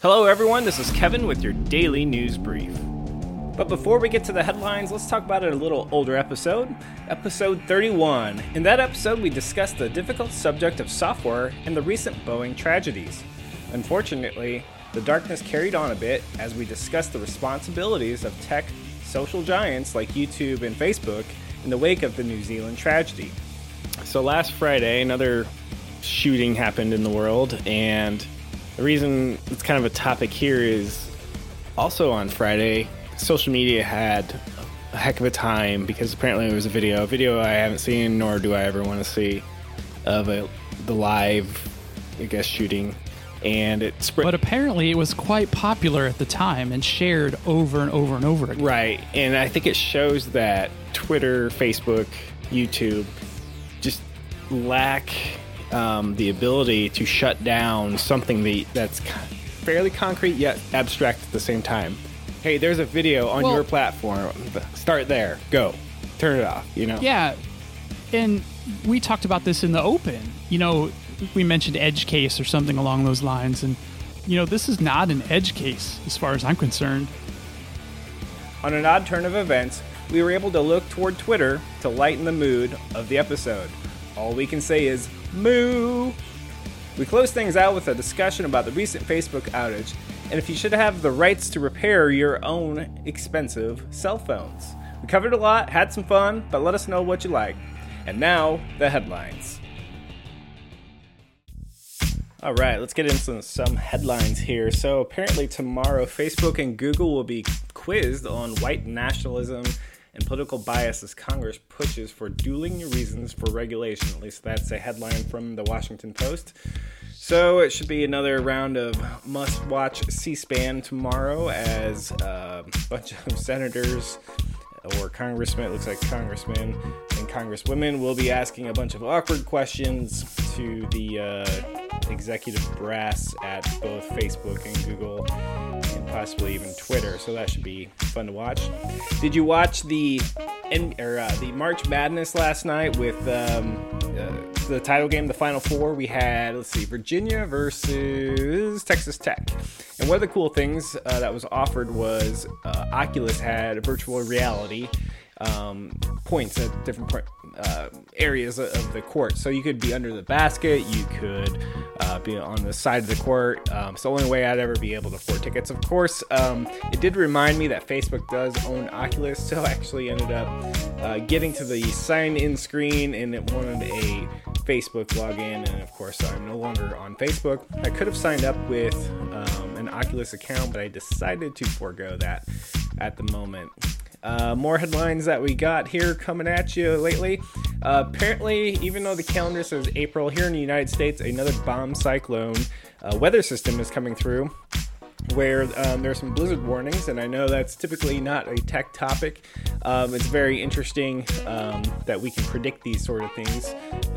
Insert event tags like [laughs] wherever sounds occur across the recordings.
Hello, everyone. This is Kevin with your daily news brief. But before we get to the headlines, let's talk about a little older episode, episode 31. In that episode, we discussed the difficult subject of software and the recent Boeing tragedies. Unfortunately, the darkness carried on a bit as we discussed the responsibilities of tech social giants like YouTube and Facebook in the wake of the New Zealand tragedy. So last Friday, another shooting happened in the world, and the reason it's kind of a topic here is also on Friday, social media had a heck of a time because apparently there was a video, a video I haven't seen nor do I ever want to see, of a, the live, I guess, shooting. And it spread. But apparently, it was quite popular at the time and shared over and over and over again. Right. And I think it shows that Twitter, Facebook, YouTube just lack um, the ability to shut down something that, that's fairly concrete yet abstract at the same time. Hey, there's a video on Well- your platform. Start there. Go. Turn it off. You know. Yeah. And we talked about this in the open. You know, we mentioned edge case or something along those lines. And, you know, this is not an edge case as far as I'm concerned. On an odd turn of events, we were able to look toward Twitter to lighten the mood of the episode. All we can say is moo. We close things out with a discussion about the recent Facebook outage and if you should have the rights to repair your own expensive cell phones. We covered a lot, had some fun, but let us know what you like. And now, the headlines. All right, let's get into some headlines here. So, apparently, tomorrow, Facebook and Google will be quizzed on white nationalism and political bias as Congress pushes for dueling reasons for regulation. At least that's a headline from the Washington Post. So, it should be another round of must watch C SPAN tomorrow as uh, a bunch of [laughs] senators or congressmen, it looks like congressmen and congresswomen will be asking a bunch of awkward questions to the uh, executive brass at both Facebook and Google and possibly even Twitter. So that should be fun to watch. Did you watch the or, uh, the March Madness last night with um, uh, the title game, the Final Four? We had let's see, Virginia versus Texas Tech. And one of the cool things uh, that was offered was uh, Oculus had virtual reality um, points at different uh, areas of the court. So you could be under the basket, you could uh, be on the side of the court. Um, it's the only way I'd ever be able to afford tickets. Of course, um, it did remind me that Facebook does own Oculus, so I actually ended up uh, getting to the sign in screen and it wanted a Facebook login. And of course, I'm no longer on Facebook. I could have signed up with um, an Oculus account, but I decided to forego that at the moment. Uh, more headlines that we got here coming at you lately. Uh, apparently, even though the calendar says April, here in the United States, another bomb cyclone uh, weather system is coming through where um, there are some blizzard warnings, and I know that's typically not a tech topic. Um, it's very interesting um, that we can predict these sort of things.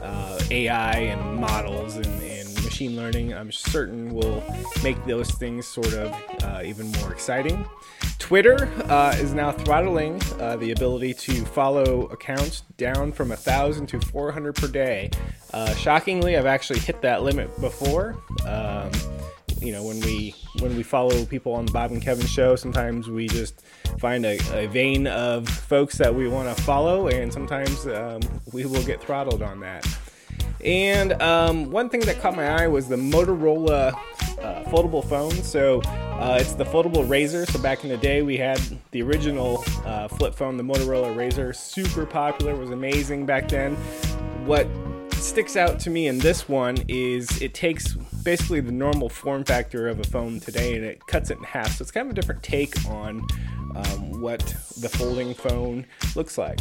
Uh, AI and models and, and machine learning, I'm certain, will make those things sort of uh, even more exciting. Twitter uh, is now throttling uh, the ability to follow accounts down from 1,000 to 400 per day. Uh, shockingly, I've actually hit that limit before. Um, you know when we when we follow people on the Bob and Kevin show, sometimes we just find a, a vein of folks that we want to follow, and sometimes um, we will get throttled on that. And um, one thing that caught my eye was the Motorola uh, foldable phone. So uh, it's the foldable Razor. So back in the day, we had the original uh, flip phone, the Motorola Razor, super popular, was amazing back then. What sticks out to me in this one is it takes basically the normal form factor of a phone today and it cuts it in half. So it's kind of a different take on um, what the folding phone looks like.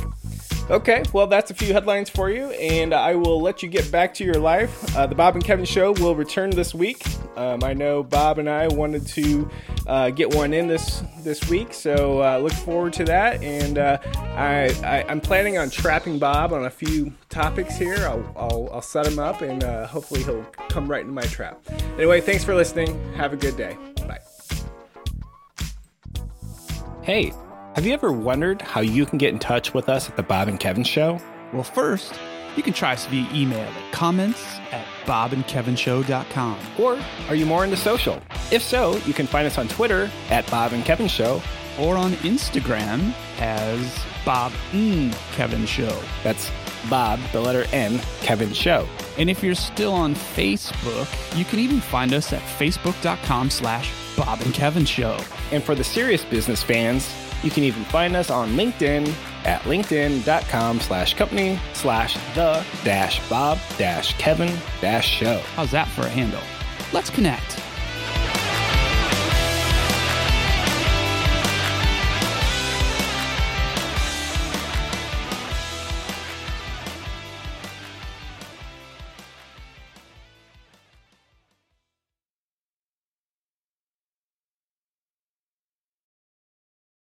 Okay, well, that's a few headlines for you, and I will let you get back to your life. Uh, the Bob and Kevin Show will return this week. Um, I know Bob and I wanted to uh, get one in this this week, so uh, look forward to that. And uh, I, I, I'm planning on trapping Bob on a few topics here. I'll, I'll, I'll set him up, and uh, hopefully he'll come right into my trap. Anyway, thanks for listening. Have a good day. Hey, have you ever wondered how you can get in touch with us at the Bob and Kevin Show? Well, first, You can try us via email at comments at bobandkevinshow.com. Or are you more into social? If so, you can find us on Twitter at Bob and Kevin Show. Or on Instagram as Bob N. Kevin Show. That's Bob, the letter N, Kevin Show. And if you're still on Facebook, you can even find us at facebook.com slash Bob and Kevin Show. And for the serious business fans, you can even find us on LinkedIn at linkedin.com slash company slash the dash Bob dash Kevin dash show. How's that for a handle? Let's connect.